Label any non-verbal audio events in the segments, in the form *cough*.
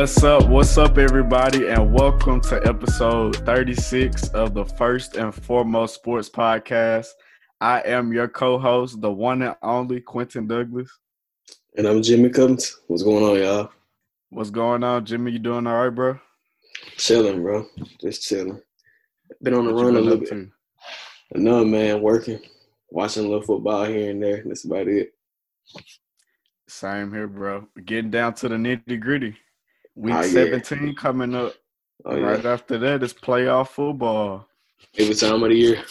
What's up? What's up, everybody, and welcome to episode 36 of the First and Foremost Sports Podcast. I am your co-host, the one and only Quentin Douglas. And I'm Jimmy Cummins. What's going on, y'all? What's going on, Jimmy? You doing all right, bro? Chilling, bro. Just chilling. Been on the what run a little bit. To? No, man, working, watching a little football here and there. That's about it. Same here, bro. Getting down to the nitty gritty. Week oh, 17 yeah. coming up. Oh, right yeah. after that is playoff football. Every time of the year.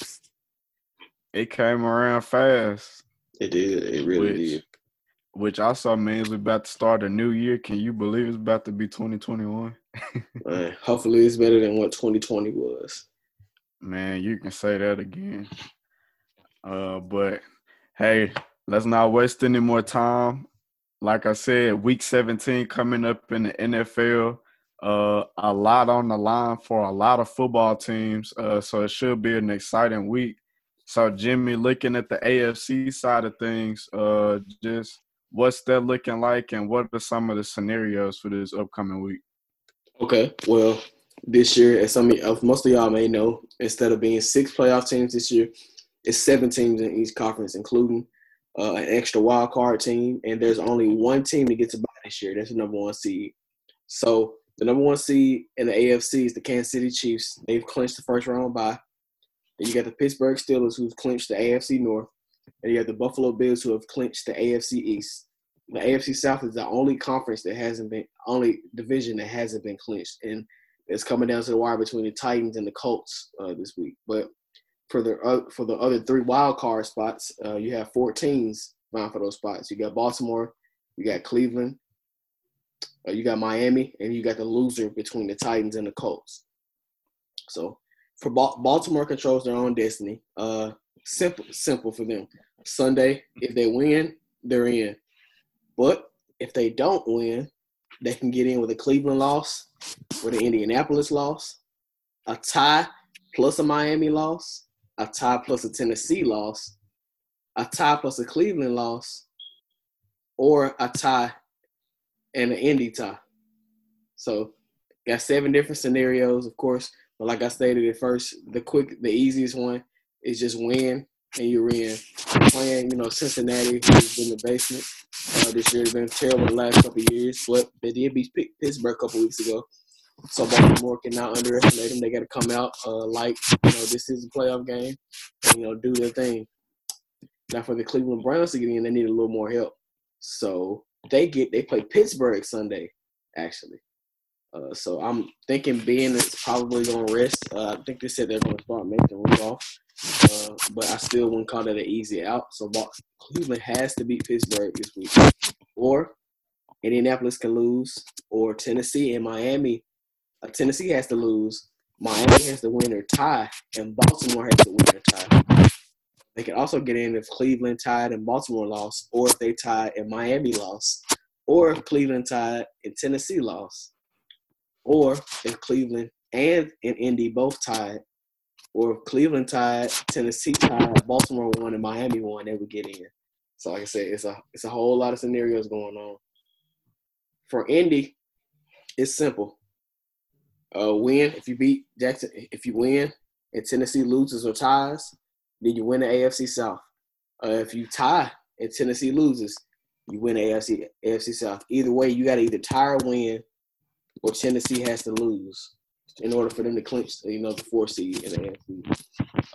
It came around fast. It did. It really which, did. Which also means we're about to start a new year. Can you believe it's about to be 2021? *laughs* Man, hopefully it's better than what 2020 was. Man, you can say that again. Uh, but hey, let's not waste any more time like I said, week 17 coming up in the NFL. Uh, a lot on the line for a lot of football teams. Uh, so it should be an exciting week. So, Jimmy, looking at the AFC side of things, uh, just what's that looking like, and what are some of the scenarios for this upcoming week? Okay, well, this year, as some of most of y'all may know, instead of being six playoff teams this year, it's seven teams in each conference, including uh, an extra wild card team, and there's only one team that gets a bye this year. That's the number one seed. So the number one seed in the AFC is the Kansas City Chiefs. They've clinched the first round bye. Then you got the Pittsburgh Steelers, who've clinched the AFC North, and you got the Buffalo Bills, who have clinched the AFC East. The AFC South is the only conference that hasn't been, only division that hasn't been clinched, and it's coming down to the wire between the Titans and the Colts uh, this week. But for the uh, for the other three wild card spots, uh, you have four teams vying for those spots. You got Baltimore, you got Cleveland, uh, you got Miami, and you got the loser between the Titans and the Colts. So for ba- Baltimore controls their own destiny. Uh, simple, simple for them. Sunday, if they win, they're in. But if they don't win, they can get in with a Cleveland loss, with an Indianapolis loss, a tie plus a Miami loss, a tie plus a Tennessee loss, a tie plus a Cleveland loss, or a tie and an Indy tie. So got seven different scenarios, of course. But like I stated at first, the quick, the easiest one is just win and you're in. Playing, you know, Cincinnati has been the basement uh, this year. It's been terrible the last couple years, but they did beat Pittsburgh a couple weeks ago. So Baltimore cannot underestimate them. They got to come out uh, like you know this is a playoff game, and you know do their thing. Now for the Cleveland Browns to get in, they need a little more help. So they get they play Pittsburgh Sunday, actually. Uh, so I'm thinking Ben is probably going to rest. Uh, I think they said they're going to start Mason Rudolph, uh, but I still wouldn't call that an easy out. So Cleveland has to beat Pittsburgh this week, or Indianapolis can lose, or Tennessee and Miami Uh, Tennessee has to lose, Miami has to win or tie, and Baltimore has to win or tie. They can also get in if Cleveland tied and Baltimore lost, or if they tied and Miami lost, or if Cleveland tied and Tennessee lost, or if Cleveland and, and Indy both tied, or if Cleveland tied, Tennessee tied, Baltimore won, and Miami won, they would get in. So like I said, it's a it's a whole lot of scenarios going on. For Indy, it's simple uh, win. If you beat Jackson, if you win and Tennessee loses or ties, then you win the AFC South. Uh, if you tie and Tennessee loses, you win the AFC AFC South. Either way, you got to either tie or win, or Tennessee has to lose in order for them to clinch, you know, the four seed in the AFC.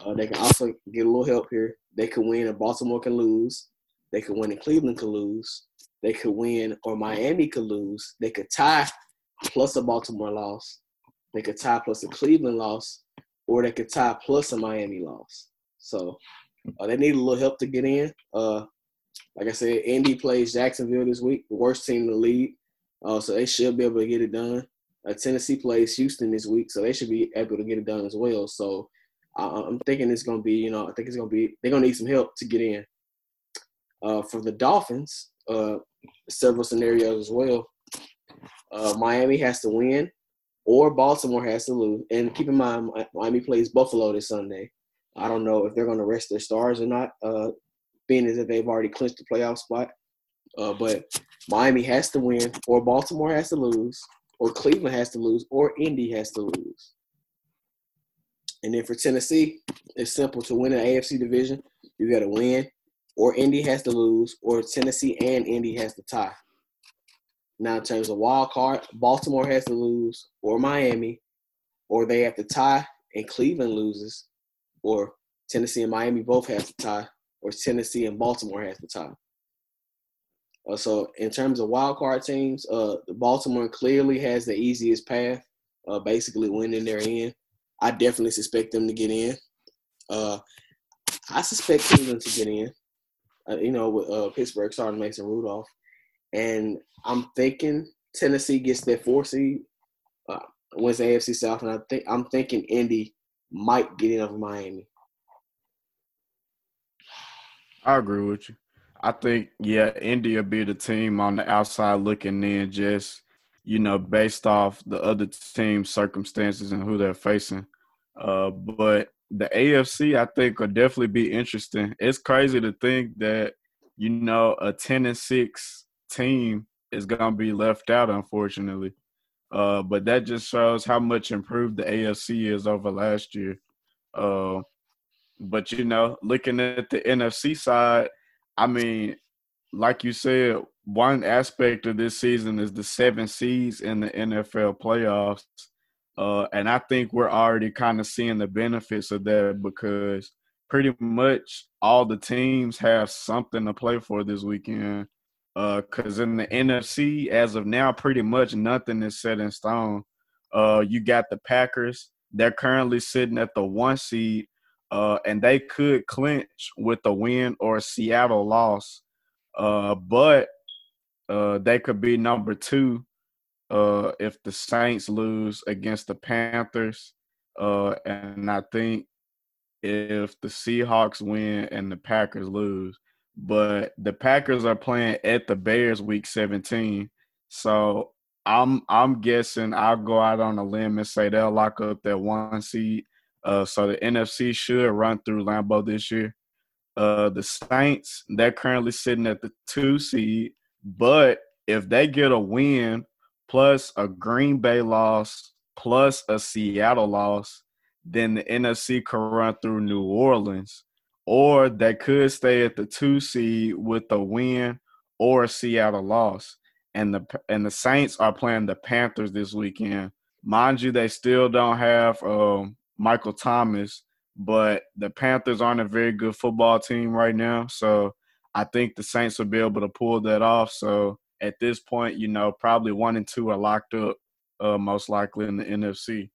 Uh, they can also get a little help here. They could win and Baltimore can lose. They could win and Cleveland could lose. They could win or Miami could lose. They could tie plus a Baltimore loss. They could tie plus a Cleveland loss, or they could tie plus a Miami loss. So uh, they need a little help to get in. Uh, like I said, Indy plays Jacksonville this week, the worst team in the league. Uh, so they should be able to get it done. Uh, Tennessee plays Houston this week, so they should be able to get it done as well. So I'm thinking it's going to be, you know, I think it's going to be, they're going to need some help to get in. Uh, for the Dolphins, uh, several scenarios as well. Miami has to win or Baltimore has to lose. And keep in mind, Miami plays Buffalo this Sunday. I don't know if they're going to rest their stars or not, uh, being as if they've already clinched the playoff spot. Uh, but Miami has to win, or Baltimore has to lose, or Cleveland has to lose, or Indy has to lose. And then for Tennessee, it's simple to win an AFC division. You got to win, or Indy has to lose, or Tennessee and Indy has to tie. Now, in terms of wild card, Baltimore has to lose, or Miami, or they have to tie and Cleveland loses, or Tennessee and Miami both have to tie, or Tennessee and Baltimore has to tie. Uh, so in terms of wild card teams, uh, Baltimore clearly has the easiest path, uh, basically winning their end. I definitely suspect them to get in. Uh, I suspect Cleveland to get in. Uh, you know, with uh, Pittsburgh starting Mason Rudolph, and I'm thinking Tennessee gets their four seed, wins the AFC South, and I think I'm thinking Indy might get in over Miami. I agree with you. I think yeah, India be the team on the outside looking in, just you know, based off the other team's circumstances and who they're facing. Uh, but the AFC, I think, could definitely be interesting. It's crazy to think that you know a ten and six team is gonna be left out, unfortunately. Uh, but that just shows how much improved the AFC is over last year. Uh, but you know, looking at the NFC side, I mean, like you said, one aspect of this season is the seven seeds in the NFL playoffs. Uh, and I think we're already kind of seeing the benefits of that because pretty much all the teams have something to play for this weekend. Because uh, in the NFC, as of now, pretty much nothing is set in stone. Uh, you got the Packers. They're currently sitting at the one seed uh, and they could clinch with a win or a Seattle loss. Uh, but uh, they could be number two uh, if the Saints lose against the Panthers. And I think if the Seahawks win and the Packers lose. But the Packers are playing at the Bears week 17. So I'm I'm guessing I'll go out on a limb and say they'll lock up that one seed uh, so the NFC should run through Lambeau this year. Uh, the Saints, they're currently sitting at the two seed, but if they get a win plus a Green Bay loss plus a Seattle loss, then the NFC could run through New Orleans, or they could stay at the two seed with a win or a Seattle loss. And the and the Saints are playing the Panthers this weekend. Mind you, they still don't have um, Michael Thomas, but the Panthers aren't a very good football team right now. So I think the Saints will be able to pull that off. So at this point, you know, probably one and two are locked up, uh, most likely in the NFC.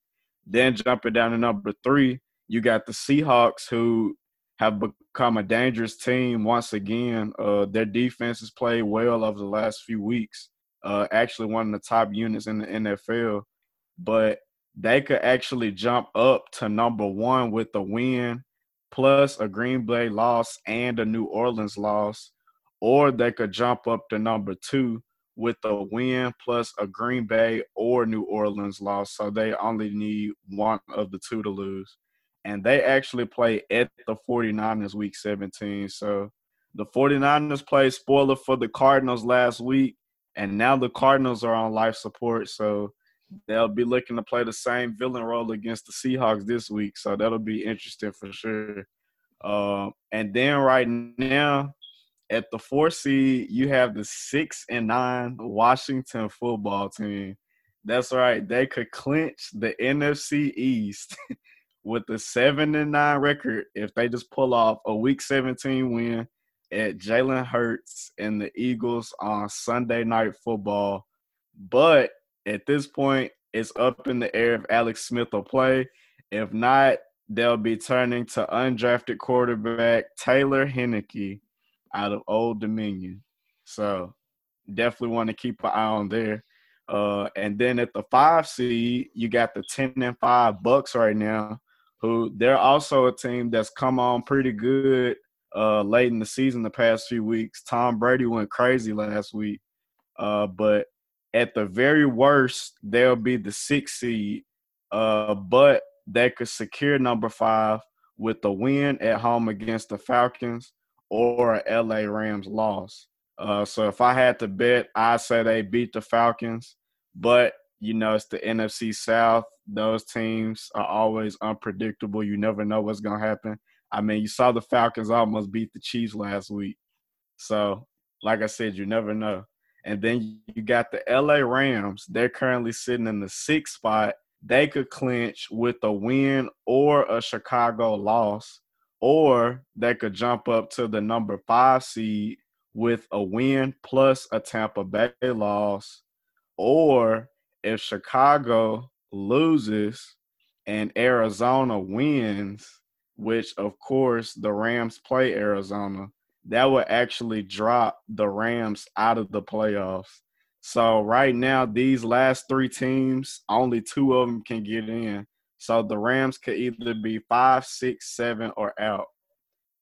Then jumping down to number three, you got the Seahawks, who have become a dangerous team once again. Uh, their defense has played well over the last few weeks. Uh, actually, one of the top units in the NFL. But they could actually jump up to number one with a win plus a Green Bay loss and a New Orleans loss, or they could jump up to number two with a win plus a Green Bay or New Orleans loss. So they only need one of the two to lose. And they actually play at the 49ers week 17. So the 49ers played spoiler for the Cardinals last week, and now the Cardinals are on life support. So they'll be looking to play the same villain role against the Seahawks this week. So that'll be interesting for sure. Uh, and then right now, at the four seed, you have the six and nine Washington football team. That's right. They could clinch the NFC East *laughs* with the seven and nine record if they just pull off a week 17 win at Jalen Hurts and the Eagles on Sunday night football. But at this point, it's up in the air if Alex Smith will play. If not, they'll be turning to undrafted quarterback Taylor Heinicke out of Old Dominion. So definitely want to keep an eye on there. Uh, and then at the five seed, you got the ten and five Bucks right now, who they're also a team that's come on pretty good uh, late in the season the past few weeks. Tom Brady went crazy last week, uh, but at the very worst, they'll be the sixth seed, uh, but they could secure number five with a win at home against the Falcons or a LA Rams loss. Uh, so if I had to bet, I'd say they beat the Falcons, but you know, it's the NFC South. Those teams are always unpredictable. You never know what's to happen. I mean, you saw the Falcons almost beat the Chiefs last week. So, like I said, you never know. And then you got the LA Rams. They're currently sitting in the sixth spot. They could clinch with a win or a Chicago loss, or they could jump up to the number five seed with a win plus a Tampa Bay loss, or if Chicago loses and Arizona wins, which of course the Rams play Arizona, that would actually drop the Rams out of the playoffs. So right now, these last three teams, only two of them can get in. So the Rams could either be five, six, seven, or out.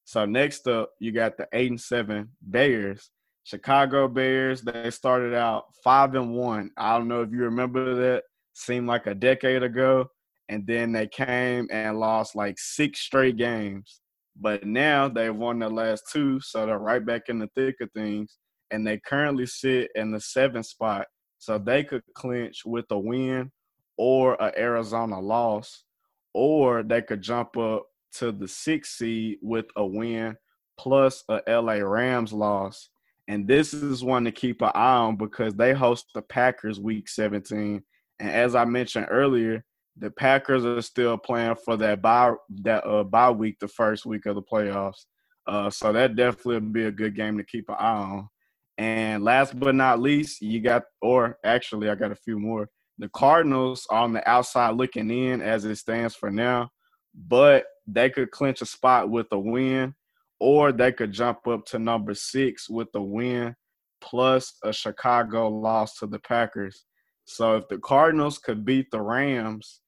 So next up, you got the eight and seven Bears. Chicago Bears, they started out five and one. I don't know if you remember that. Seemed like a decade ago. And then they came and lost like six straight games. But now they've won the last two, so they're right back in the thick of things. And they currently sit in the seventh spot. So they could clinch with a win or a Arizona loss, or they could jump up to the sixth seed with a win plus a LA Rams loss. And this is one to keep an eye on because they host the Packers week 17. And as I mentioned earlier, the Packers are still playing for that bye that uh bye week, the first week of the playoffs. Uh, so that definitely would be a good game to keep an eye on. And last but not least, you got, or actually, I got a few more. The Cardinals on the outside looking in as it stands for now, but they could clinch a spot with a win or they could jump up to number six with a win plus a Chicago loss to the Packers. So if the Cardinals could beat the Rams,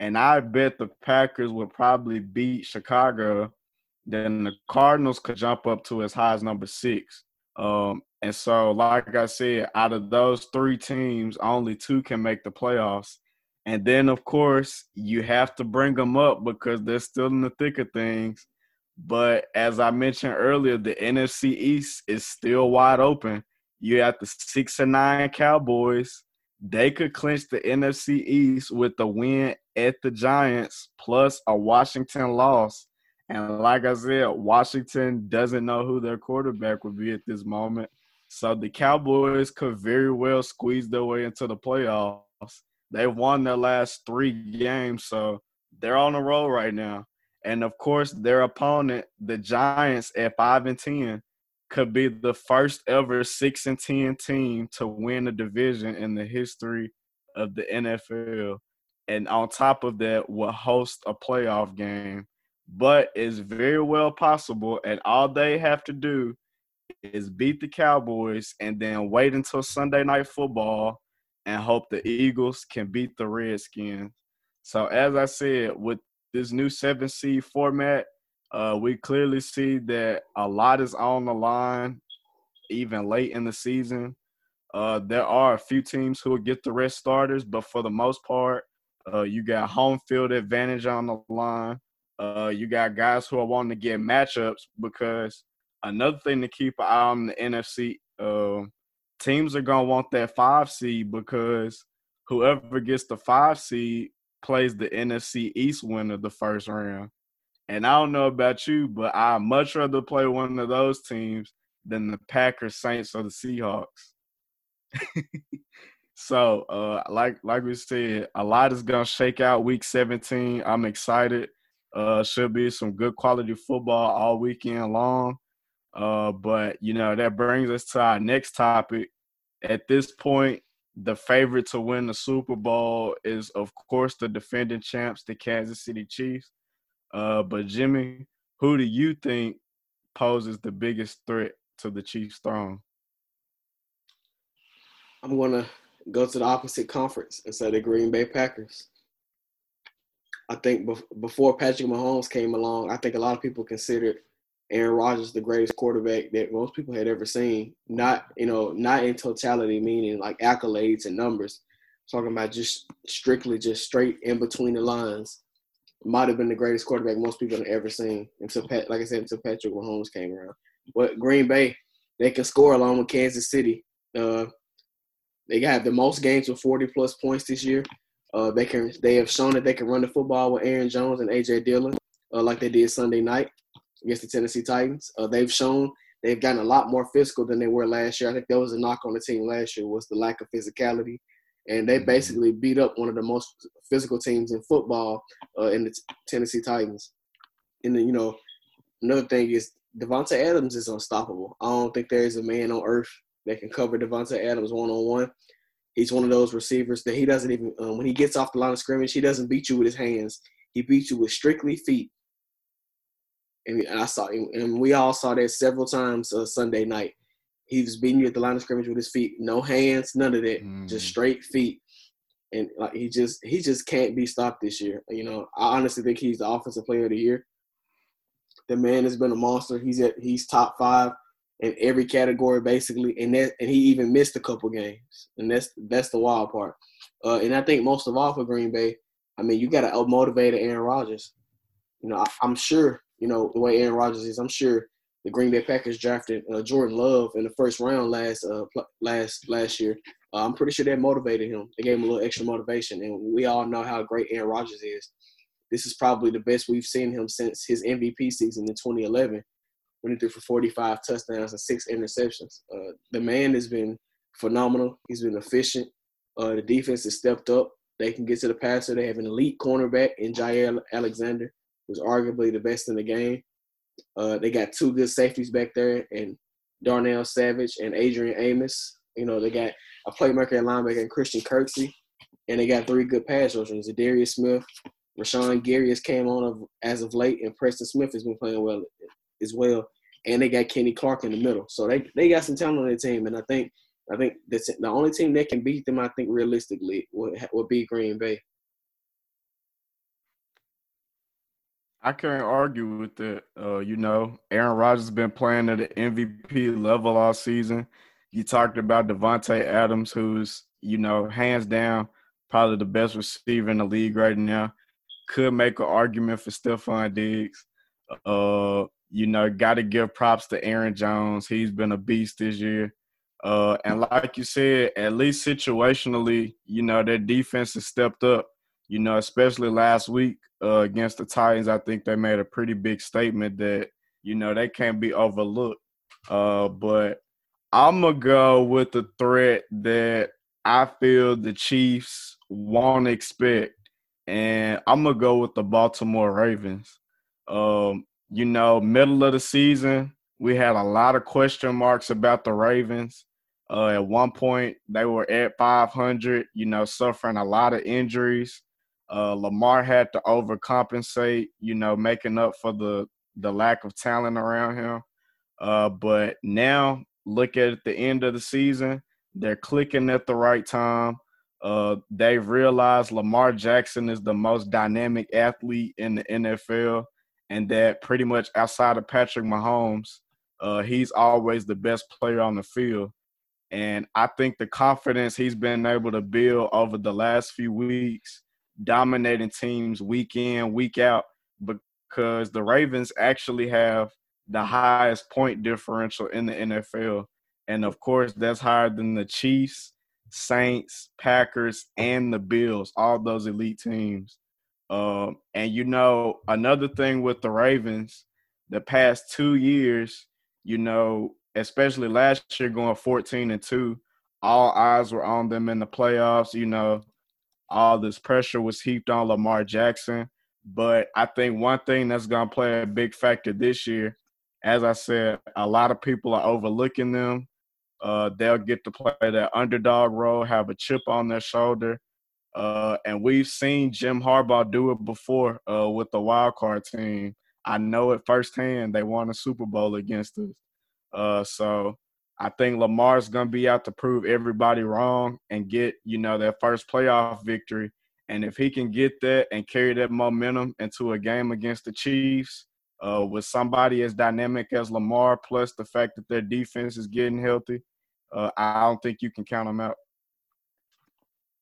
and I bet the Packers would probably beat Chicago, then the Cardinals could jump up to as high as number six. Um, and so, like I said, out of those three teams, only two can make the playoffs. And then, of course, you have to bring them up because they're still in the thick of things. But as I mentioned earlier, the NFC East is still wide open. You have the six and nine Cowboys. They could clinch the NFC East with the win at the Giants plus a Washington loss. And like I said, Washington doesn't know who their quarterback would be at this moment. So the Cowboys could very well squeeze their way into the playoffs. They've won their last three games, so they're on a roll right now. And of course, their opponent, the Giants at five and ten, could be the first ever six and ten team to win a division in the history of the NFL. And on top of that, will host a playoff game. But it's very well possible, and all they have to do is beat the Cowboys and then wait until Sunday night football and hope the Eagles can beat the Redskins. So as I said, with this new seven seed format, uh, we clearly see that a lot is on the line, even late in the season. Uh, there are a few teams who will get the rest starters, but for the most part, uh, you got home field advantage on the line. Uh, you got guys who are wanting to get matchups because another thing to keep an eye on the NFC uh, teams are gonna want that five seed because whoever gets the five seed plays the NFC East winner the first round. And I don't know about you, but I much rather play one of those teams than the Packers, Saints, or the Seahawks. *laughs* so, uh, like like we said, a lot is gonna shake out week 17. I'm excited. Uh, should be some good quality football all weekend long. Uh, but you know that brings us to our next topic. At this point, the favorite to win the Super Bowl is, of course, the defending champs, the Kansas City Chiefs. Uh, but Jimmy, who do you think poses the biggest threat to the Chiefs' throne? I'm gonna go to the opposite conference and say the Green Bay Packers. I think before Patrick Mahomes came along, I think a lot of people considered Aaron Rodgers the greatest quarterback that most people had ever seen. Not you know not in totality, meaning like accolades and numbers. Talking about just strictly just straight in between the lines. Might have been the greatest quarterback most people have ever seen until Pat, like I said, until Patrick Mahomes came around. But Green Bay, they can score along with Kansas City. Uh, They got the most games with 40 plus points this year. Uh, they can they have shown that they can run the football with Aaron Jones and AJ Dillon, uh, like they did Sunday night against the Tennessee Titans. Uh, they've shown they've gotten a lot more physical than they were last year. I think that was a knock on the team last year was the lack of physicality, and they mm-hmm. basically beat up one of the most physical teams in football uh, in the t- Tennessee Titans. And then you know another thing is Davante Adams is unstoppable. I don't think there is a man on earth that can cover Davante Adams one on one. He's one of those receivers that he doesn't even um, when he gets off the line of scrimmage, he doesn't beat you with his hands. He beats you with strictly feet. And I saw, and we all saw that several times uh, Sunday night. He was beating you at the line of scrimmage with his feet, no hands, none of that, mm. just straight feet. And like he just, he just can't be stopped this year. You know, I honestly think he's the offensive player of the year. The man has been a monster. He's at, he's top five in every category basically, and that and he even missed a couple games, and that's that's the wild part. Uh, and I think most of all for Green Bay, I mean, you got to motivate Aaron Rodgers. You know, I, am sure you know the way Aaron Rodgers is. I'm sure the Green Bay Packers drafted uh, Jordan Love in the first round last uh, last last year. Uh, I'm pretty sure that motivated him. It gave him a little extra motivation, and we all know how great Aaron Rodgers is. This is probably the best we've seen him since his MVP season in 2011 when he threw for 45 touchdowns and six interceptions. Uh, the man has been phenomenal. He's been efficient. Uh, the defense has stepped up. They can get to the passer. They have an elite cornerback in Jaire Alexander, who's arguably the best in the game. Uh, they got two good safeties back there, and Darnell Savage and Adrian Amos. You know, they got a playmaker and linebacker and Christian Kirksey, and they got three good pass rushers: Darius Smith, Rashan Gary has came on as of late, and Preston Smith has been playing well as well. And they got Kenny Clark in the middle, so they they got some talent on their team. And I think I think the only team that can beat them. I think realistically would would be Green Bay. I can't argue with that. Uh, you know, Aaron Rodgers has been playing at an MVP level all season. You talked about Davante Adams, who's you know hands down probably the best receiver in the league right now. Could make an argument for Stefon Diggs. Uh, you know, got to give props to Aaron Jones. He's been a beast this year. Uh, and like you said, at least situationally, you know, their defense has stepped up. You know, especially last week uh, against the Titans, I think they made a pretty big statement that you know they can't be overlooked. Uh, but I'm gonna go with the threat that I feel the Chiefs won't expect, and I'm gonna go with the Baltimore Ravens. Um, you know, middle of the season, we had a lot of question marks about the Ravens. Uh, at one point, they were at 500, you know, suffering a lot of injuries. Uh, Lamar had to overcompensate, you know, making up for the the lack of talent around him. Uh, but now, look at the end of the season, they're clicking at the right time. Uh, they've realized Lamar Jackson is the most dynamic athlete in the NFL and that pretty much outside of Patrick Mahomes, uh, he's always the best player on the field. And I think the confidence he's been able to build over the last few weeks, dominating teams week in, week out, because the Ravens actually have the highest point differential in the NFL. And of course, that's higher than the Chiefs, Saints, Packers, and the Bills, all those elite teams. Um, and you know, another thing with the Ravens, the past two years, you know, especially last year going 14 and 2, all eyes were on them in the playoffs. You know, all this pressure was heaped on Lamar Jackson. But I think one thing that's going to play a big factor this year, as I said, a lot of people are overlooking them. Uh, they'll get to play that underdog role, have a chip on their shoulder. Uh, and we've seen Jim Harbaugh do it before uh, with the wild card team. I know it firsthand. They won a Super Bowl against us. Uh, so I think Lamar's going to be out to prove everybody wrong and get, you know, that first playoff victory. And if he can get that and carry that momentum into a game against the Chiefs uh, with somebody as dynamic as Lamar, plus the fact that their defense is getting healthy, uh, I don't think you can count them out.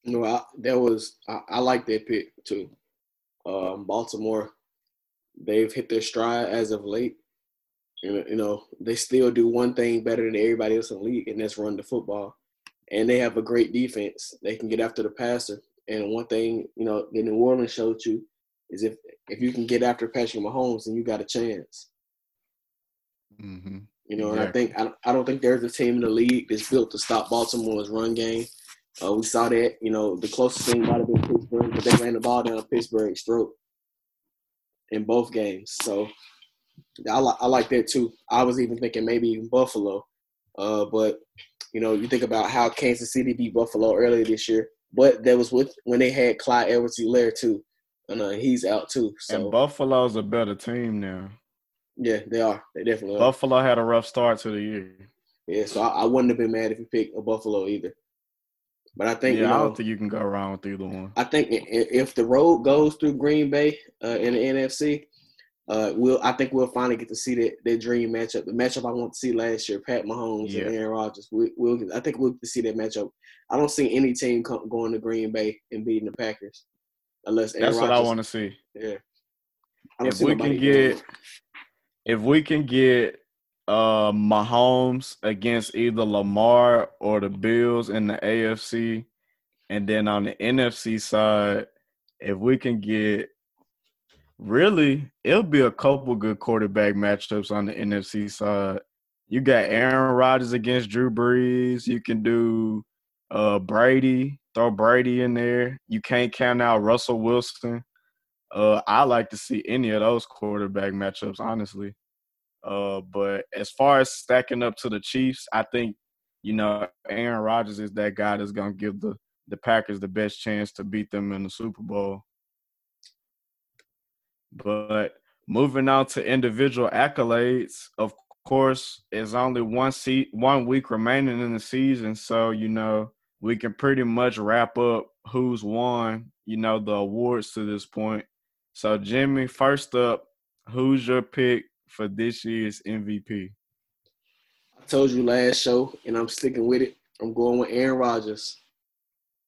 No, I, that was I, I like that pick too. Um, Baltimore, they've hit their stride as of late. And, you know, they still do one thing better than everybody else in the league, and that's run the football. and they have a great defense. They can get after the passer. And one thing, you know, the New Orleans showed you is if if you can get after Patrick Mahomes, then you got a chance. Mm-hmm. You know, and I think I, I don't think there's a team in the league that's built to stop Baltimore's run game. Uh, we saw that. You know, the closest thing might have been Pittsburgh, but they ran the ball down Pittsburgh's throat in both games. So I, li- I like that too. I was even thinking maybe even Buffalo, uh, but you know, you think about how Kansas City beat Buffalo earlier this year, but that was with when they had Clyde Edwards-Helaire too, and uh, he's out too. So and Buffalo's a better team now. Yeah, they are. They definitely are. Buffalo had a rough start to the year. Yeah, so I, I wouldn't have been mad if you picked a Buffalo either. But I think yeah, you know, I don't think you can go wrong with either one. I think if the road goes through Green Bay uh, in the NFC, uh, we'll I think we'll finally get to see that, that dream matchup. The matchup I want to see last year, Pat Mahomes yeah. and Aaron Rodgers. We, will I think we'll get to see that matchup. I don't see any team come, going to Green Bay and beating the Packers, unless Aaron that's Rodgers, what I want to see. Yeah, if we can get, if we can get uh Mahomes against either Lamar or the Bills in the AFC, and then on the NFC side, if we can get really, it'll be a couple good quarterback matchups on the NFC side. You got Aaron Rodgers against Drew Brees. You can do uh, Brady, throw Brady in there. You can't count out Russell Wilson. Uh, I like to see any of those quarterback matchups, honestly. Uh, but as far as stacking up to the Chiefs, I think you know Aaron Rodgers is that guy that's gonna give the the Packers the best chance to beat them in the Super Bowl. But moving on to individual accolades, of course, it's only one seat, one week remaining in the season, so you know we can pretty much wrap up who's won, you know, the awards to this point. So, Jimmy, first up, who's your pick for this year's MVP? I told you last show, and I'm sticking with it. I'm going with Aaron Rodgers,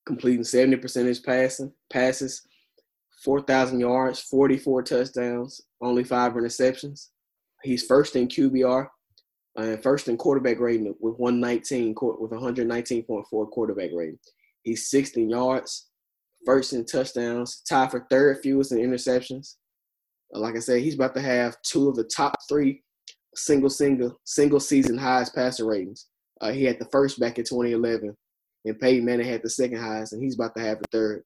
completing 70% of his passing passes, 4,000 yards, 44 touchdowns, only five interceptions. He's first in QBR and first in quarterback rating with 119 with 119.4 quarterback rating. He's sixth in yards, first in touchdowns, tied for third fewest in interceptions. Like I said, he's about to have two of the top three single single single season highest passer ratings. Uh, he had the first back in 2011, and Peyton Manning had the second highest, and he's about to have the third.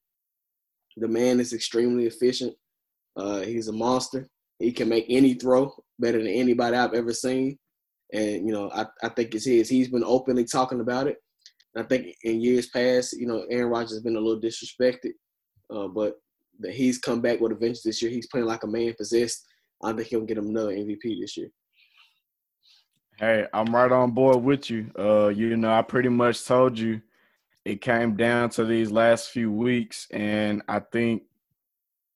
The man is extremely efficient. Uh, he's a monster. He can make any throw better than anybody I've ever seen. And, you know, I, I think it's his. He's been openly talking about it. And I think in years past, you know, Aaron Rodgers has been a little disrespected. Uh, but that he's come back with a vengeance this year. He's playing like a man possessed. I think he'll get him another MVP this year. Hey, I'm right on board with you. Uh, you know, I pretty much told you it came down to these last few weeks, and I think,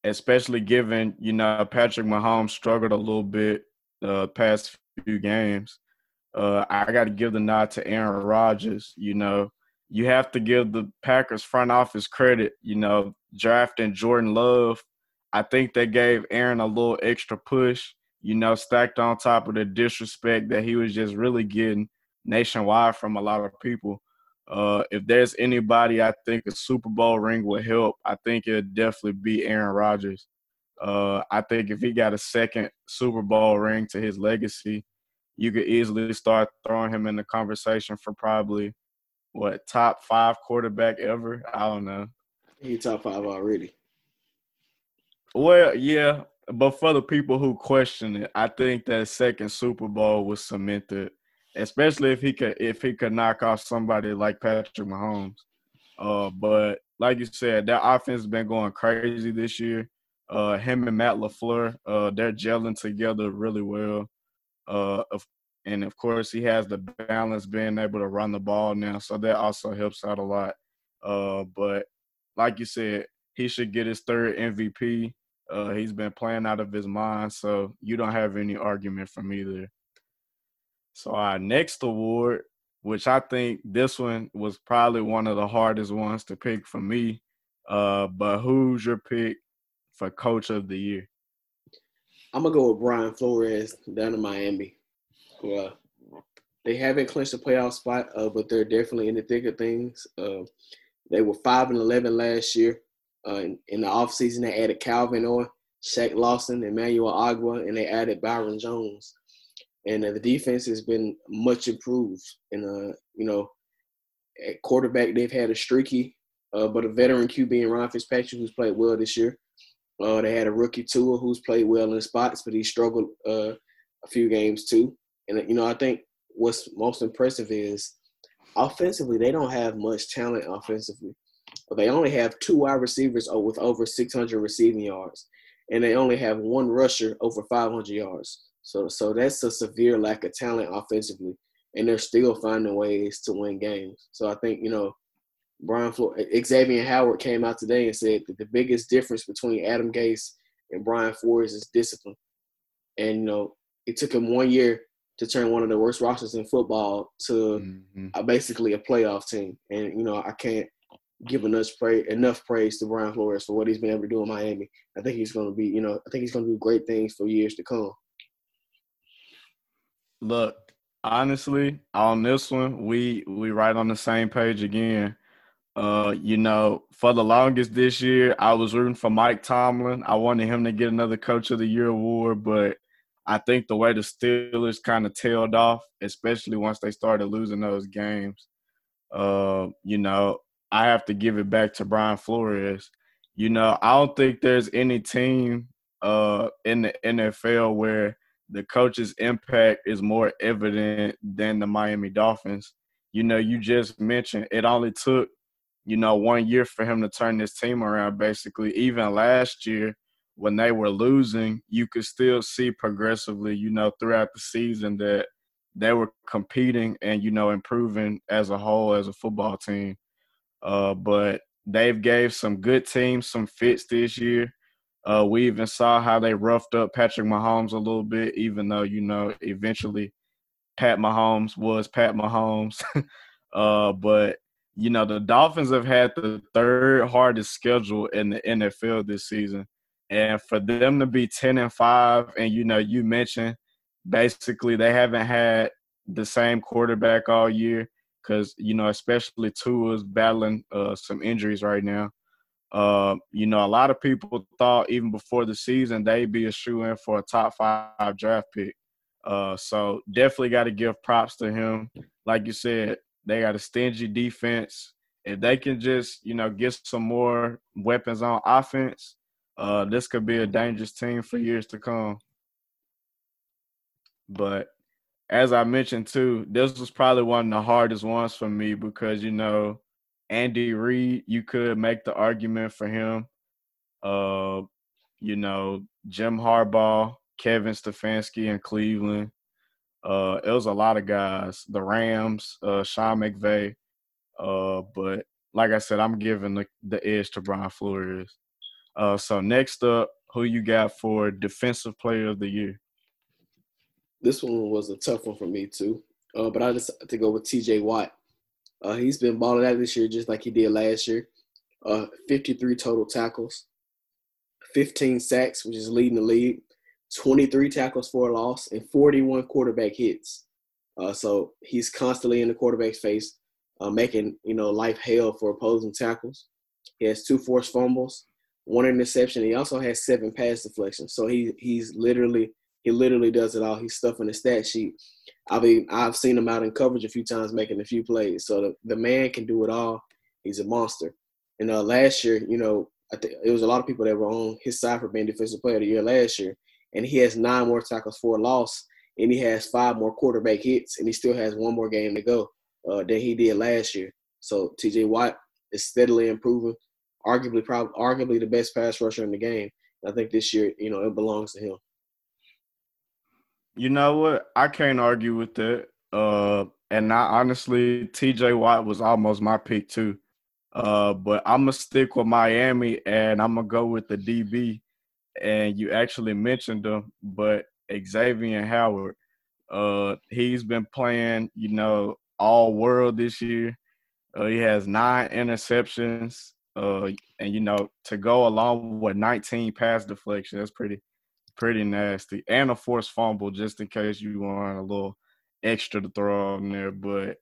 especially given you know Patrick Mahomes struggled a little bit the uh, past few games, uh, I got to give the nod to Aaron Rodgers. You know, you have to give the Packers front office credit. You know, drafting Jordan Love, I think they gave Aaron a little extra push. You know, stacked on top of the disrespect that he was just really getting nationwide from a lot of people. Uh, if there's anybody I think a Super Bowl ring would help, I think it'd definitely be Aaron Rodgers. Uh, I think if he got a second Super Bowl ring to his legacy, you could easily start throwing him in the conversation for probably what top five quarterback ever. I don't know. He top five already. Well, yeah, but for the people who question it, I think that second Super Bowl was cemented especially if he could if he could knock off somebody like Patrick Mahomes. Uh, but like you said, that offense has been going crazy this year. Uh, him and Matt LaFleur, uh, they're gelling together really well. Uh, and of course, he has the balance being able to run the ball now, so that also helps out a lot. Uh, but like you said, he should get his third MVP. Uh, he's been playing out of his mind, so you don't have any argument from either. So our next award, which I think this one was probably one of the hardest ones to pick for me. Uh, but who's your pick for coach of the year? I'm gonna go with Brian Flores down in Miami. Well, they haven't clinched a playoff spot, uh, but they're definitely in the thick of things. Uh, they were five and eleven last year. Uh, in, in, the offseason, they added Kyle Van Noy, Shaq Lawson, Emmanuel Ogbah, and they added Byron Jones. And uh, the defense has been much improved. And uh, you know, at quarterback, they've had a streaky, uh, but a veteran QB in Ryan Fitzpatrick who's played well this year. Uh, they had a rookie Tua who's played well in spots, but he struggled uh, a few games too. And you know, I think what's most impressive is offensively they don't have much talent offensively. They only have two wide receivers with over 600 receiving yards, and they only have one rusher over 500 yards. So, so that's a severe lack of talent offensively, and they're still finding ways to win games. So I think you know, Brian Flo- Xavier Howard came out today and said that the biggest difference between Adam Gase and Brian Flores is discipline. And you know, it took him one year to turn one of the worst rosters in football to mm-hmm. basically a playoff team. And you know, I can't give enough praise enough praise to Brian Flores for what he's been able to do in Miami. I think he's going to be, you know, I think he's going to do great things for years to come. Look, honestly, on this one, we we right on the same page again. Uh, you know, for the longest this year, I was rooting for Mike Tomlin. I wanted him to get another Coach of the Year award, but I think the way the Steelers kind of tailed off, especially once they started losing those games, uh, you know, I have to give it back to Brian Flores. You know, I don't think there's any team uh, in the NFL where the coach's impact is more evident than the Miami Dolphins. You know, you just mentioned it only took, you know, one year for him to turn this team around, basically. Even last year, when they were losing, you could still see progressively, you know, throughout the season that they were competing and, you know, improving as a whole as a football team. Uh, but they've gave some good teams some fits this year. Uh, we even saw how they roughed up Patrick Mahomes a little bit, even though, you know, eventually Pat Mahomes was Pat Mahomes. *laughs* uh, but, you know, the Dolphins have had the third hardest schedule in the NFL this season and for them to be 10 and 5 and you know you mentioned basically they haven't had the same quarterback all year because you know especially Tua is battling uh, some injuries right now uh, you know a lot of people thought even before the season they'd be a shoe in for a top five draft pick. Uh, so definitely got to give props to him. Like you said they got a stingy defense. If they can just you know get some more weapons on offense uh, this could be a dangerous team for years to come. But as I mentioned too, this was probably one of the hardest ones for me because you know Andy Reid, you could make the argument for him. Uh, you know Jim Harbaugh, Kevin Stefanski in Cleveland. Uh, it was a lot of guys. The Rams, uh, Sean McVay. Uh, but like I said, I'm giving the, the edge to Brian Flores. Uh, so next up, who you got for defensive player of the year? This one was a tough one for me too, uh, but I decided to go with T.J. Watt. Uh, he's been balling out this year just like he did last year. Uh, 53 total tackles, 15 sacks, which is leading the league, 23 tackles for a loss, and 41 quarterback hits. Uh, so he's constantly in the quarterback's face, uh, making you know life hell for opposing tackles. He has two forced fumbles, one interception. He also has seven pass deflections. So he he's literally he literally does it all. He's stuffing the stat sheet. I mean, I've seen him out in coverage a few times making a few plays. So the, the man can do it all. He's a monster. And uh, last year, you know, I it was a lot of people that were on his side for being defensive player of the year last year. And he has nine more tackles for a loss, and he has five more quarterback hits, and he still has one more game to go uh, than he did last year. So T.J. Watt is steadily improving arguably probably arguably the best pass rusher in the game. I think this year, you know, it belongs to him. You know what? I can't argue with that. Uh, and I honestly, TJ Watt was almost my pick too. Uh, but I'm gonna stick with Miami, and I'm gonna go with the DB. And you actually mentioned him, but Xavier Howard. Uh, he's been playing, you know, all world this year. Uh, he has nine interceptions. Uh, and you know, to go along with 19 pass deflection, that's pretty pretty nasty. And a forced fumble just in case you want a little extra to throw on there, but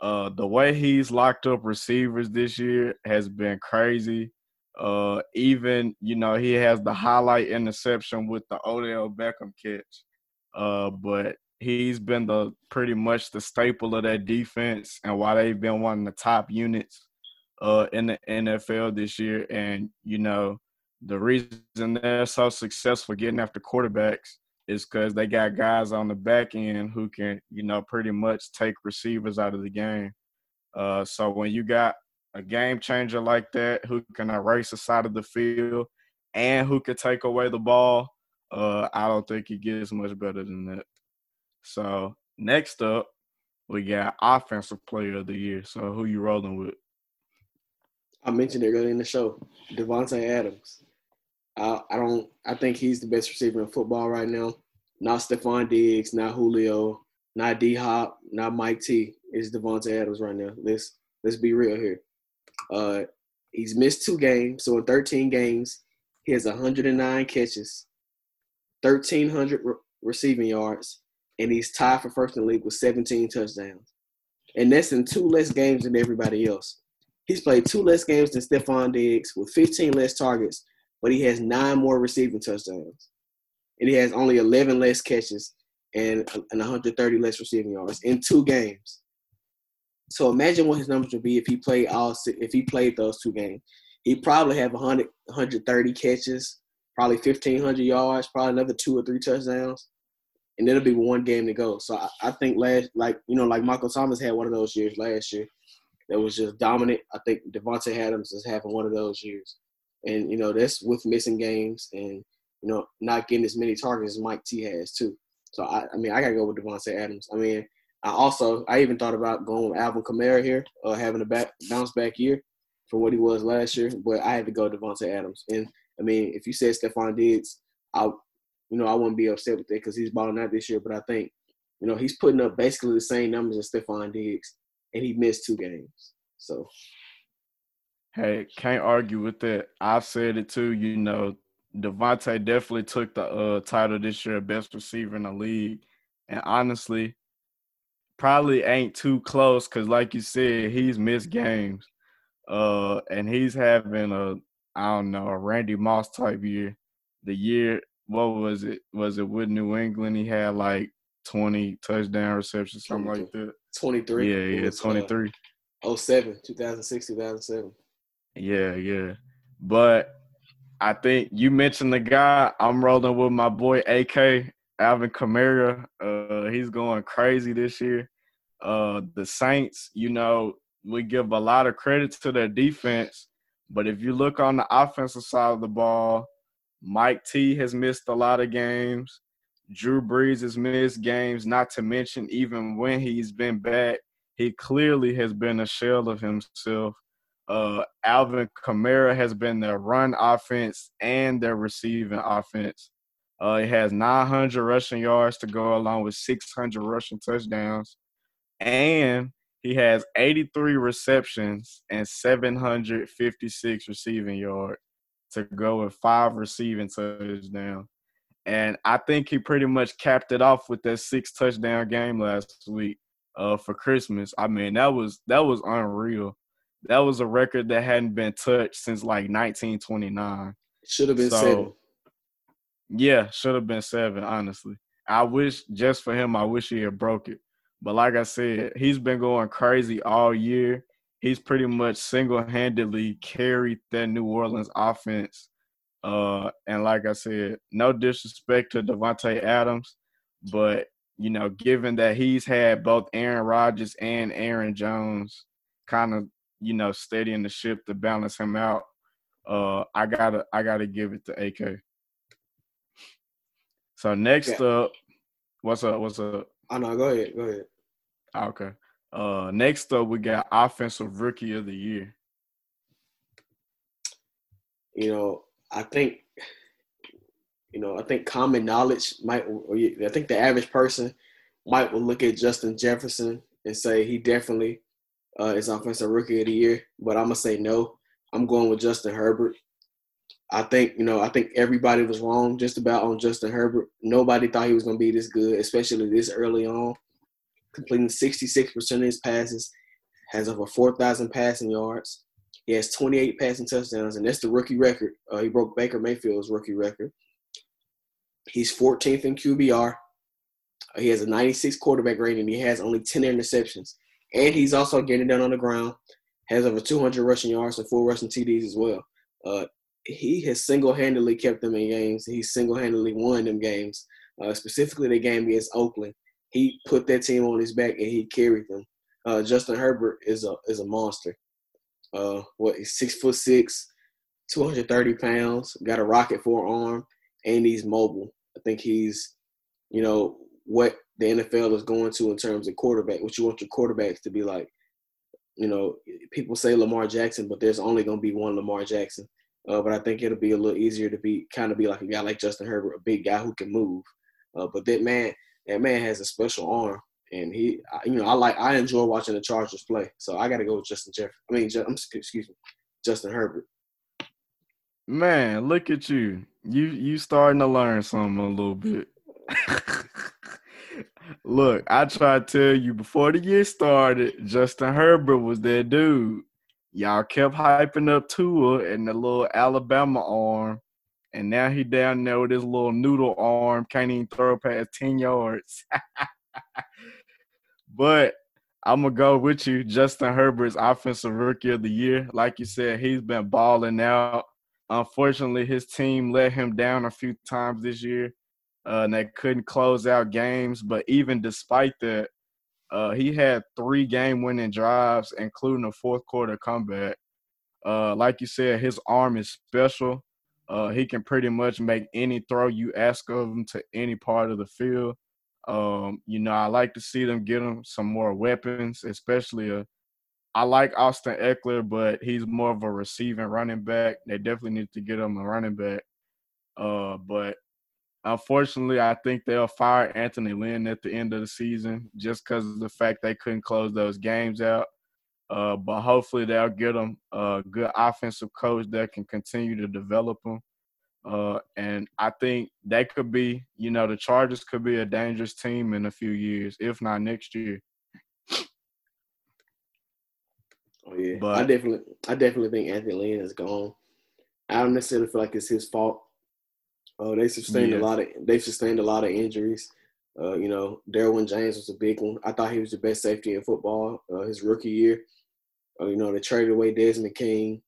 uh, the way he's locked up receivers this year has been crazy. Uh, even you know he has the highlight interception with the Odell Beckham catch. Uh, but he's been the pretty much the staple of that defense, and why they've been one of the top units uh, in the NFL this year. And you know the reason they're so successful getting after quarterbacks is because they got guys on the back end who can, you know, pretty much take receivers out of the game. Uh, so when you got a game changer like that who can erase the side of the field and who can take away the ball, uh, I don't think it gets much better than that. So next up, we got offensive player of the year. So who you rolling with? I mentioned it earlier in the show, Davante Adams. I, I don't. I think he's the best receiver in football right now. Not Stefon Diggs, not Julio, not D Hop, not Mike T. It's Davante Adams right now. Let's let's be real here. Uh, he's missed two games, so in 13 games, he has 109 catches, 1,300 re- receiving yards, and he's tied for first in the league with 17 touchdowns. And that's in two less games than everybody else. He's played two less games than Stefon Diggs with 15 less targets, but he has nine more receiving touchdowns. And he has only 11 less catches and, and 130 less receiving yards in two games. So imagine what his numbers would be if he played all if he played those two games. He'd probably have 100, 130 catches, probably 1,500 yards, probably another two or three touchdowns, and it'll be one game to go. So I, I think last, like you know, like Michael Thomas had one of those years last year that was just dominant. I think Davante Adams is having one of those years, and you know that's with missing games and you know not getting as many targets as Mike T has too. So I, I mean, I gotta go with Davante Adams. I mean, I also I even thought about going with Alvin Kamara here, uh, having a back bounce back year for what he was last year, but I had to go Davante Adams. And I mean, if you said Stefon Diggs, I you know I wouldn't be upset with that because he's balling out this year. But I think you know he's putting up basically the same numbers as Stefon Diggs, and he missed two games. So hey, can't argue with that. I've said it too. You know, Davante definitely took the uh, title this year, best receiver in the league, and honestly probably ain't too close because, like you said, he's missed games, uh, and he's having a I don't know a Randy Moss type year. The year what was it? Was it with New England? He had like twenty touchdown receptions, something like that. Twenty three. Yeah, yeah, twenty three. Uh, 07, 2006, 2007. Yeah, yeah, but. I think you mentioned the guy. I'm rolling with my boy AK Alvin Kamara, uh, he's going crazy this year. Uh, the Saints, you know, we give a lot of credit to their defense, but if you look on the offensive side of the ball, Mike T has missed a lot of games. Drew Brees has missed games, not to mention even when he's been back, he clearly has been a shell of himself. Uh, Alvin Kamara has been their run offense and their receiving offense. Uh, he has 900 rushing yards to go along with 600 rushing touchdowns. And he has 83 receptions and 756 receiving yards to go with five receiving touchdowns. And I think he pretty much capped it off with that six touchdown game last week uh, for Christmas. I mean, that was that was unreal. That was a record that hadn't been touched since like 1929. Should have been so, seven. Yeah, should have been seven, honestly. I wish just for him, I wish he had broke it. But like I said, he's been going crazy all year. He's pretty much single handedly carried that New Orleans offense. Uh, and like I said, no disrespect to Davante Adams, but you know, given that he's had both Aaron Rodgers and Aaron Jones kind of, you know, steadying the ship to balance him out, uh, I gotta I gotta give it to AK. So next yeah. up, what's up? What's up? Oh no, go ahead. Go ahead. Okay. Uh, next up, we got offensive rookie of the year. You know, I think, you know, I think common knowledge might, I think the average person might will look at Justin Jefferson and say he definitely uh, is offensive rookie of the year. But I'm gonna say no. I'm going with Justin Herbert. I think you know I think everybody was wrong just about on Justin Herbert. Nobody thought he was to be this good, especially this early on. completing 66% of his passes, has over 4,000 passing yards. He has 28 passing touchdowns, and that's the rookie record. Uh, he broke Baker Mayfield's rookie record. He's 14th in QBR. He has a 96 quarterback rating. He has only 10 interceptions, and he's also getting down on the ground. Has over 200 rushing yards and four rushing TDs as well. Uh, he has single-handedly kept them in games. He single-handedly won them games. Uh, specifically, the game against Oakland, he put that team on his back and he carried them. Uh, Justin Herbert is a is a monster. Uh, what he's six foot six, 230 pounds, got a rocket for an arm, and he's mobile. I think he's, you know, what the NFL is going to in terms of quarterback. What you want your quarterbacks to be like. You know, people say Lamar Jackson, but there's only going to be one Lamar Jackson. Uh, but I think it'll be a little easier to be kind of be like a guy like Justin Herbert, a big guy who can move. Uh, but that man, that man has a special arm, and he, you know, I like I enjoy watching the Chargers play. So I got to go with Justin Jeff. I mean, I'm excuse me, Justin Herbert. Man, look at you. You you starting to learn something a little bit. *laughs* look, I tried to tell you before the year started, Justin Herbert was that dude. Y'all kept hyping up Tua and the little Alabama arm, and now he down there with his little noodle arm, can't even throw past ten yards. *laughs* but I'm gonna go with you, Justin Herbert's offensive rookie of the year. Like you said, he's been balling out. Unfortunately, his team let him down a few times this year. Uh, and they couldn't close out games. But even despite that, uh, he had three game winning drives, including a fourth quarter comeback. Uh, like you said, his arm is special. Uh, he can pretty much make any throw you ask of him to any part of the field. Um, you know, I like to see them get him some more weapons, especially a. I like Austin Ekeler, but he's more of a receiving running back. They definitely need to get him a running back. Uh, but unfortunately, I think they'll fire Anthony Lynn at the end of the season just because of the fact they couldn't close those games out. Uh, but hopefully, they'll get him a good offensive coach that can continue to develop them. Uh, and I think they could be, you know, the Chargers could be a dangerous team in a few years, if not next year. Oh yeah, but I definitely, I definitely think Anthony Lynn is gone. I don't necessarily feel like it's his fault. Oh, uh, they sustained yeah. a lot of, they sustained a lot of injuries. Uh, you know, Derwin James was a big one. I thought he was the best safety in football uh, his rookie year. Uh, you know, they traded away Desmond King.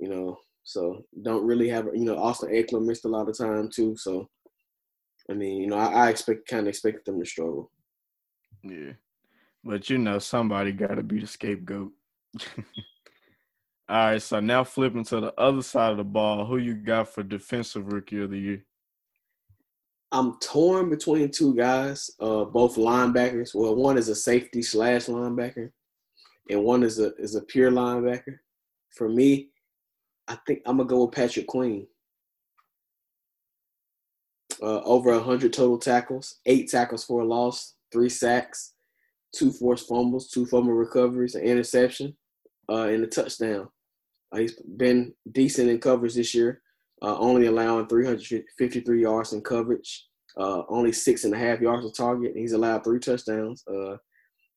You know, so don't really have you know Austin Ekeler missed a lot of time too. So I mean, you know, I, I expect kind of expected them to struggle. Yeah, but you know, somebody got to be the scapegoat. *laughs* All right, so now flipping to the other side of the ball, who you got for defensive rookie of the year? I'm torn between two guys, uh, both linebackers. Well, one is a safety slash linebacker, and one is a is a pure linebacker. For me, I think I'm gonna go with Patrick Queen. Uh, over hundred total tackles, eight tackles for a loss, three sacks, two forced fumbles, two fumble recoveries, an interception, uh, and a touchdown. Uh, he's been decent in coverage this year, uh, only allowing 353 yards in coverage, uh, only six and a half yards of target. He's allowed three touchdowns. Uh,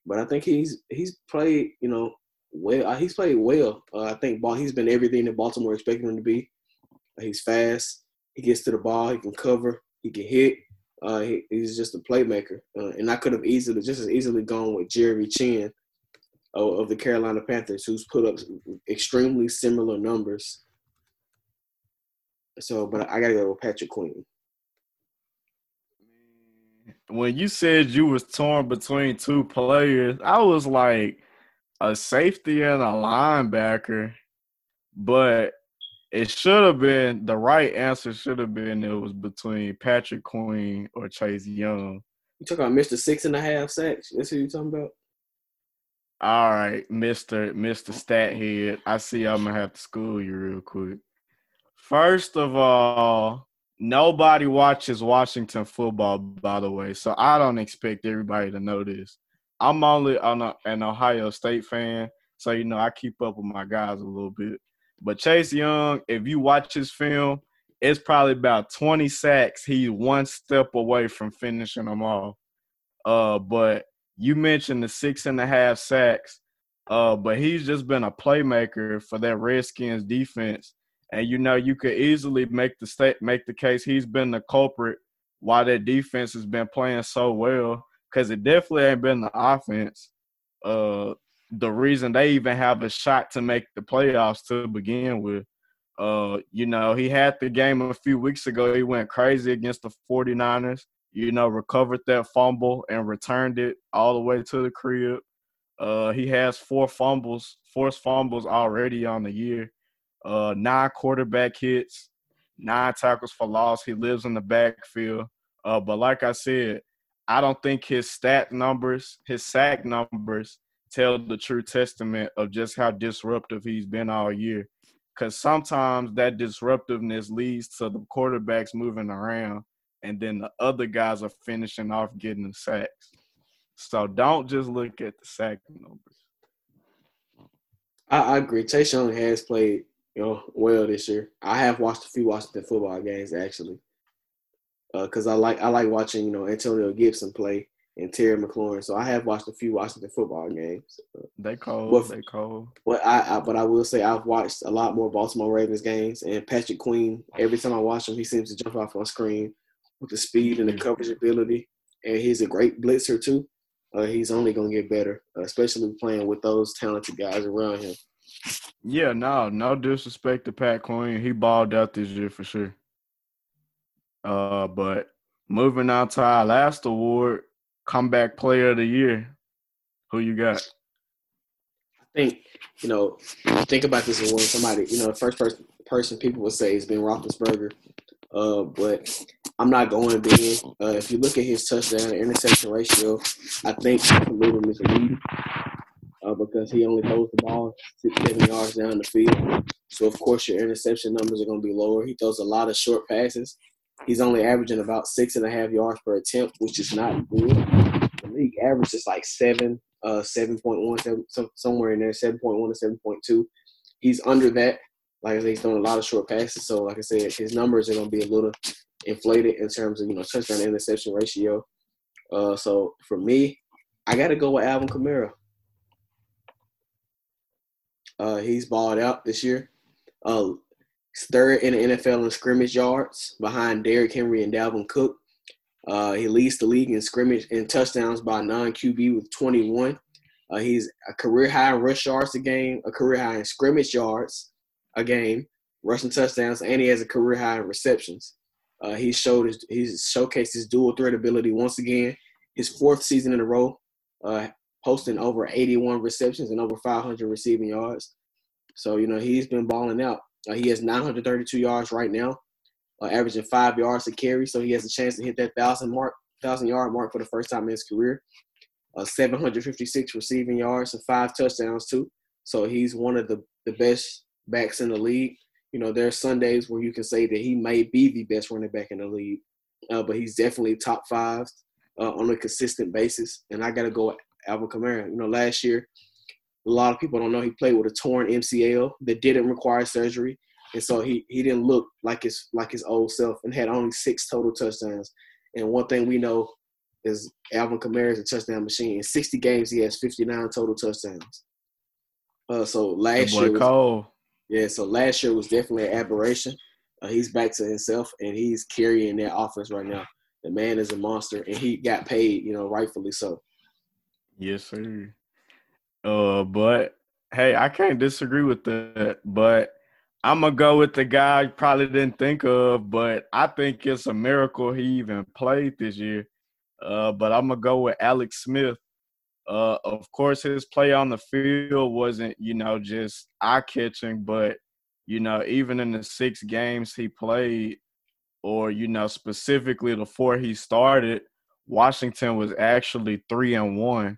but I think he's he's played, you know, well. Uh, he's played well. Uh, I think he's been everything that Baltimore expected him to be. He's fast. He gets to the ball. He can cover. He can hit. He, he's just a playmaker. And I could have easily, just as easily, gone with Jeremy Chinn of, of the Carolina Panthers, who's put up extremely similar numbers. So, but I gotta go with Patrick Queen. When you said you was torn between two players, I was like, a safety and a linebacker, but it should have been the right answer. Should have been it was between Patrick Queen or Chase Young. You talking about Mister Six and a Half sacks? That's who you talking about? All right, Mister Mister Stathead. I see I'm gonna have to school you real quick. First of all, nobody watches Washington football, by the way, so I don't expect everybody to know this. I'm only an, an Ohio State fan, so you know I keep up with my guys a little bit. But Chase Young, if you watch his film, it's probably about 20 sacks. He's one step away from finishing them all. Uh, but you mentioned the six and a half sacks, uh, but he's just been a playmaker for that Redskins defense. And you know, you could easily make the state make the case he's been the culprit why that defense has been playing so well. Cause it definitely ain't been the offense. Uh, the reason they even have a shot to make the playoffs to begin with. Uh, you know, he had the game a few weeks ago. He went crazy against the 49ers, you know, recovered that fumble and returned it all the way to the crib. Uh, he has four fumbles, forced fumbles already on the year, uh, nine quarterback hits, nine tackles for loss. He lives in the backfield. Uh, but like I said, I don't think his stat numbers, his sack numbers, tell the true testament of just how disruptive he's been all year. Because sometimes that disruptiveness leads to the quarterbacks moving around, and then the other guys are finishing off getting the sacks. So don't just look at the sack numbers. I, I agree. Tayshawn has played, you know, well this year. I have watched a few Washington football games actually, because uh, I like I like watching you know Antonio Gibson play and Terry McLaurin. So I have watched a few Washington football games. They cold. But, they cold. But I, I, but I will say I've watched a lot more Baltimore Ravens games, and Patrick Queen. Every time I watch him, he seems to jump off on screen with the speed and the coverage ability, and he's a great blitzer too. Uh, he's only gonna get better, uh, especially playing with those talented guys around him. Yeah, no, no disrespect to Pat Queen. He balled out this year for sure. Uh, but moving on to our last award, comeback player of the year. Who you got? I think you know. Think about this award. somebody you know the first person person people would say has been Roethlisberger, uh, but I'm not going Ben. Uh, if you look at his touchdown interception ratio, I think Luton is a lead uh, because he only throws the ball six, yards down the field. So of course your interception numbers are going to be lower. He throws a lot of short passes. He's only averaging about six and a half yards per attempt, which is not good. The league average is like seven, uh, seven point one, seven, somewhere in there, seven point one to seven point two. He's under that. Like I said, he's throwing a lot of short passes. So, like I said, his numbers are going to be a little inflated in terms of you know touchdown interception ratio. Uh, so for me, I got to go with Alvin Kamara. Uh, he's balled out this year. Uh, third in the NFL in scrimmage yards behind Derrick Henry and Dalvin Cook. Uh, he leads the league in scrimmage and touchdowns by non QB with 21. Uh, he's a career high in rush yards a game, a career high in scrimmage yards a game, rushing touchdowns, and he has a career high in receptions. Uh, he showed his he's showcased his dual threat ability once again. His fourth season in a row, uh, posting over 81 receptions and over 500 receiving yards. So you know he's been balling out. Uh, he has 932 yards right now, uh, averaging five yards a carry. So he has a chance to hit that thousand mark, thousand yard mark for the first time in his career. Uh, 756 receiving yards and five touchdowns too. So he's one of the, the best backs in the league. You know, there are Sundays where you can say that he may be the best running back in the league, uh, but he's definitely top five uh, on a consistent basis. And I got to go Alvin Kamara. You know, last year a lot of people don't know he played with a torn MCL that didn't require surgery, and so he he didn't look like his like his old self, and had only six total touchdowns. And one thing we know is Alvin Kamara is a touchdown machine. In 60 games, he has 59 total touchdowns. Uh, so last year, was, yeah. So last year was definitely an aberration. Uh, he's back to himself, and he's carrying that offense right now. The man is a monster, and he got paid, you know, rightfully so. Yes, sir. Uh, but hey, I can't disagree with that. But I'm gonna go with the guy I probably didn't think of, but I think it's a miracle he even played this year. Uh, but I'm gonna go with Alex Smith. Uh, of course, his play on the field wasn't, you know, just eye catching, but you know, even in the six games he played, or you know, specifically the four he started, Washington was actually three and one.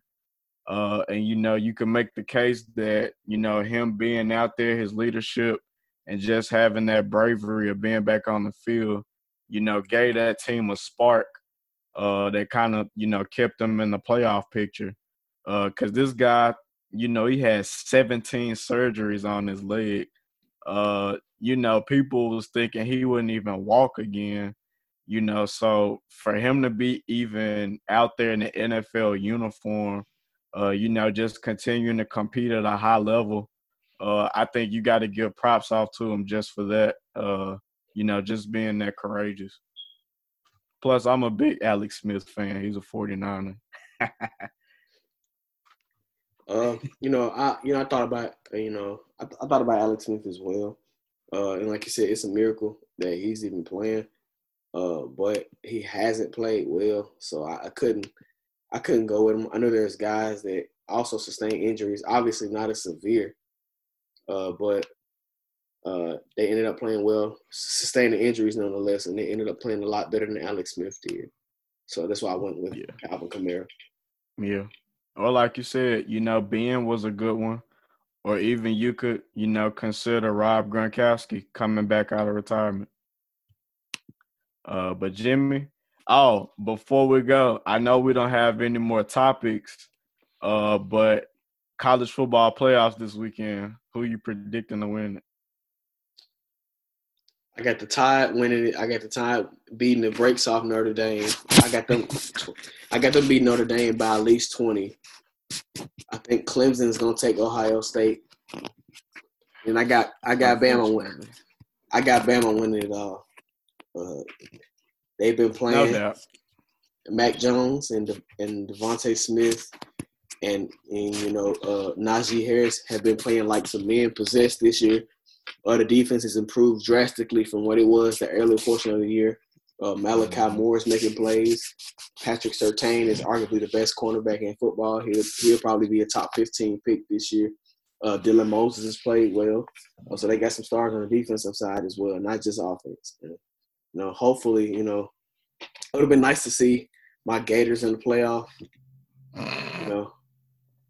Uh, and you know, you can make the case that you know him being out there, his leadership, and just having that bravery of being back on the field, you know, gave that team a spark uh, that kind of you know kept them in the playoff picture. Because uh, this guy, you know, he has 17 surgeries on his leg. Uh, you know, people was thinking he wouldn't even walk again. You know, so for him to be even out there in the NFL uniform, uh, you know, just continuing to compete at a high level, uh, I think you got to give props off to him just for that. Uh, you know, just being that courageous. Plus, I'm a big Alex Smith fan. He's a 49er. *laughs* uh, you know, I you know I thought about you know I, I thought about Alex Smith as well. Uh, and like you said, it's a miracle that he's even playing. Uh, but he hasn't played well, so I, I couldn't I couldn't go with him. I know there's guys that also sustain injuries, obviously not as severe, uh, but uh, they ended up playing well, sustaining injuries nonetheless, and they ended up playing a lot better than Alex Smith did. So that's why I went with yeah. Alvin Kamara. Yeah. Or like you said, you know, Ben was a good one. Or even you could, you know, consider Rob Gronkowski coming back out of retirement. Uh, but Jimmy, oh, before we go, I know we don't have any more topics, uh, but college football playoffs this weekend. Who you predicting to win it? I got the Tide winning it. I got the Tide beating the brakes off Notre Dame. I got them. I got them beating Notre Dame by at least twenty. I think Clemson's gonna take Ohio State, and I got I got Bama winning. I got Bama winning it all. Uh, they've been playing no Mac Jones and De, and DeVonta Smith and and you know uh, Najee Harris have been playing like some men possessed this year. Uh, the defense has improved drastically from what it was the early portion of the year. Uh, Malachi mm-hmm. Moore is making plays. Patrick Surtain is arguably the best cornerback in football. He'll, he'll probably be a top 15 pick this year. Uh, Dylan Moses has played well. Uh, so they got some stars on the defensive side as well, not just offense. you know, hopefully, you know, it would have been nice to see my Gators in the playoff. You know,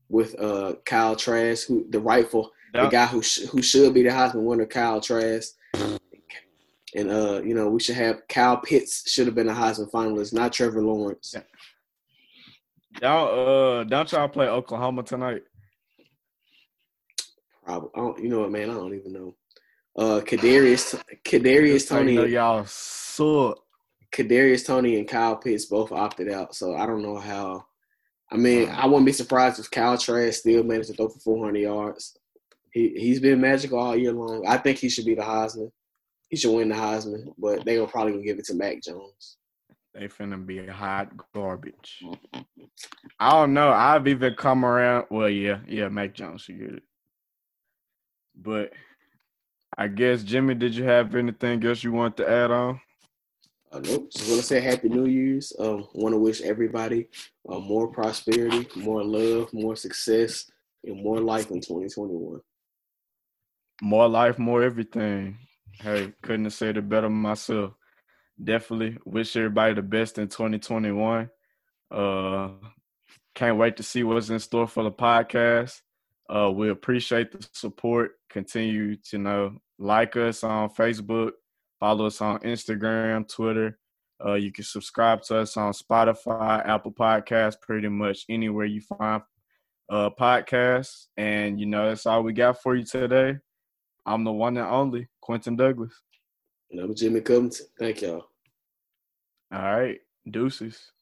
with uh, Kyle Trask, who the rightful yep. the guy who sh- who should be the Heisman winner, Kyle Trask. And uh, you know, we should have Kyle Pitts should have been a Heisman finalist, not Trevor Lawrence. Y'all uh don't y'all play Oklahoma tonight? Probably. I don't, you know what, man? I don't even know. Uh, Kadarius, Kadarius Toney, y'all suck. Kadarius Toney and Kyle Pitts both opted out, so I don't know how. I mean, I wouldn't be surprised if Kyle Trask still managed to throw for 400 yards. He he's been magical all year long. I think he should be the Heisman. He should win the Heisman, but they will probably gonna give it to Mac Jones. They finna be hot garbage. I don't know. I've even come around. Well, yeah, yeah, Mac Jones should get it. But I guess Jimmy, did you have anything else you want to add on? Uh, nope. Just want to say Happy New Year's. Um, want to wish everybody uh, more prosperity, more love, more success, and more life in 2021 more life, more everything. Hey, couldn't have said it better myself. Definitely wish everybody the best in 2021. Uh, can't wait to see what's in store for the podcast. Uh, we appreciate the support. Continue to know like us on Facebook, follow us on Instagram, Twitter. Uh, you can subscribe to us on Spotify, Apple Podcasts, pretty much anywhere you find uh, podcasts. And you know that's all we got for you today. I'm the one and only Quentin Douglas. And I'm Jimmy Covington. Thank y'all. All right. Deuces.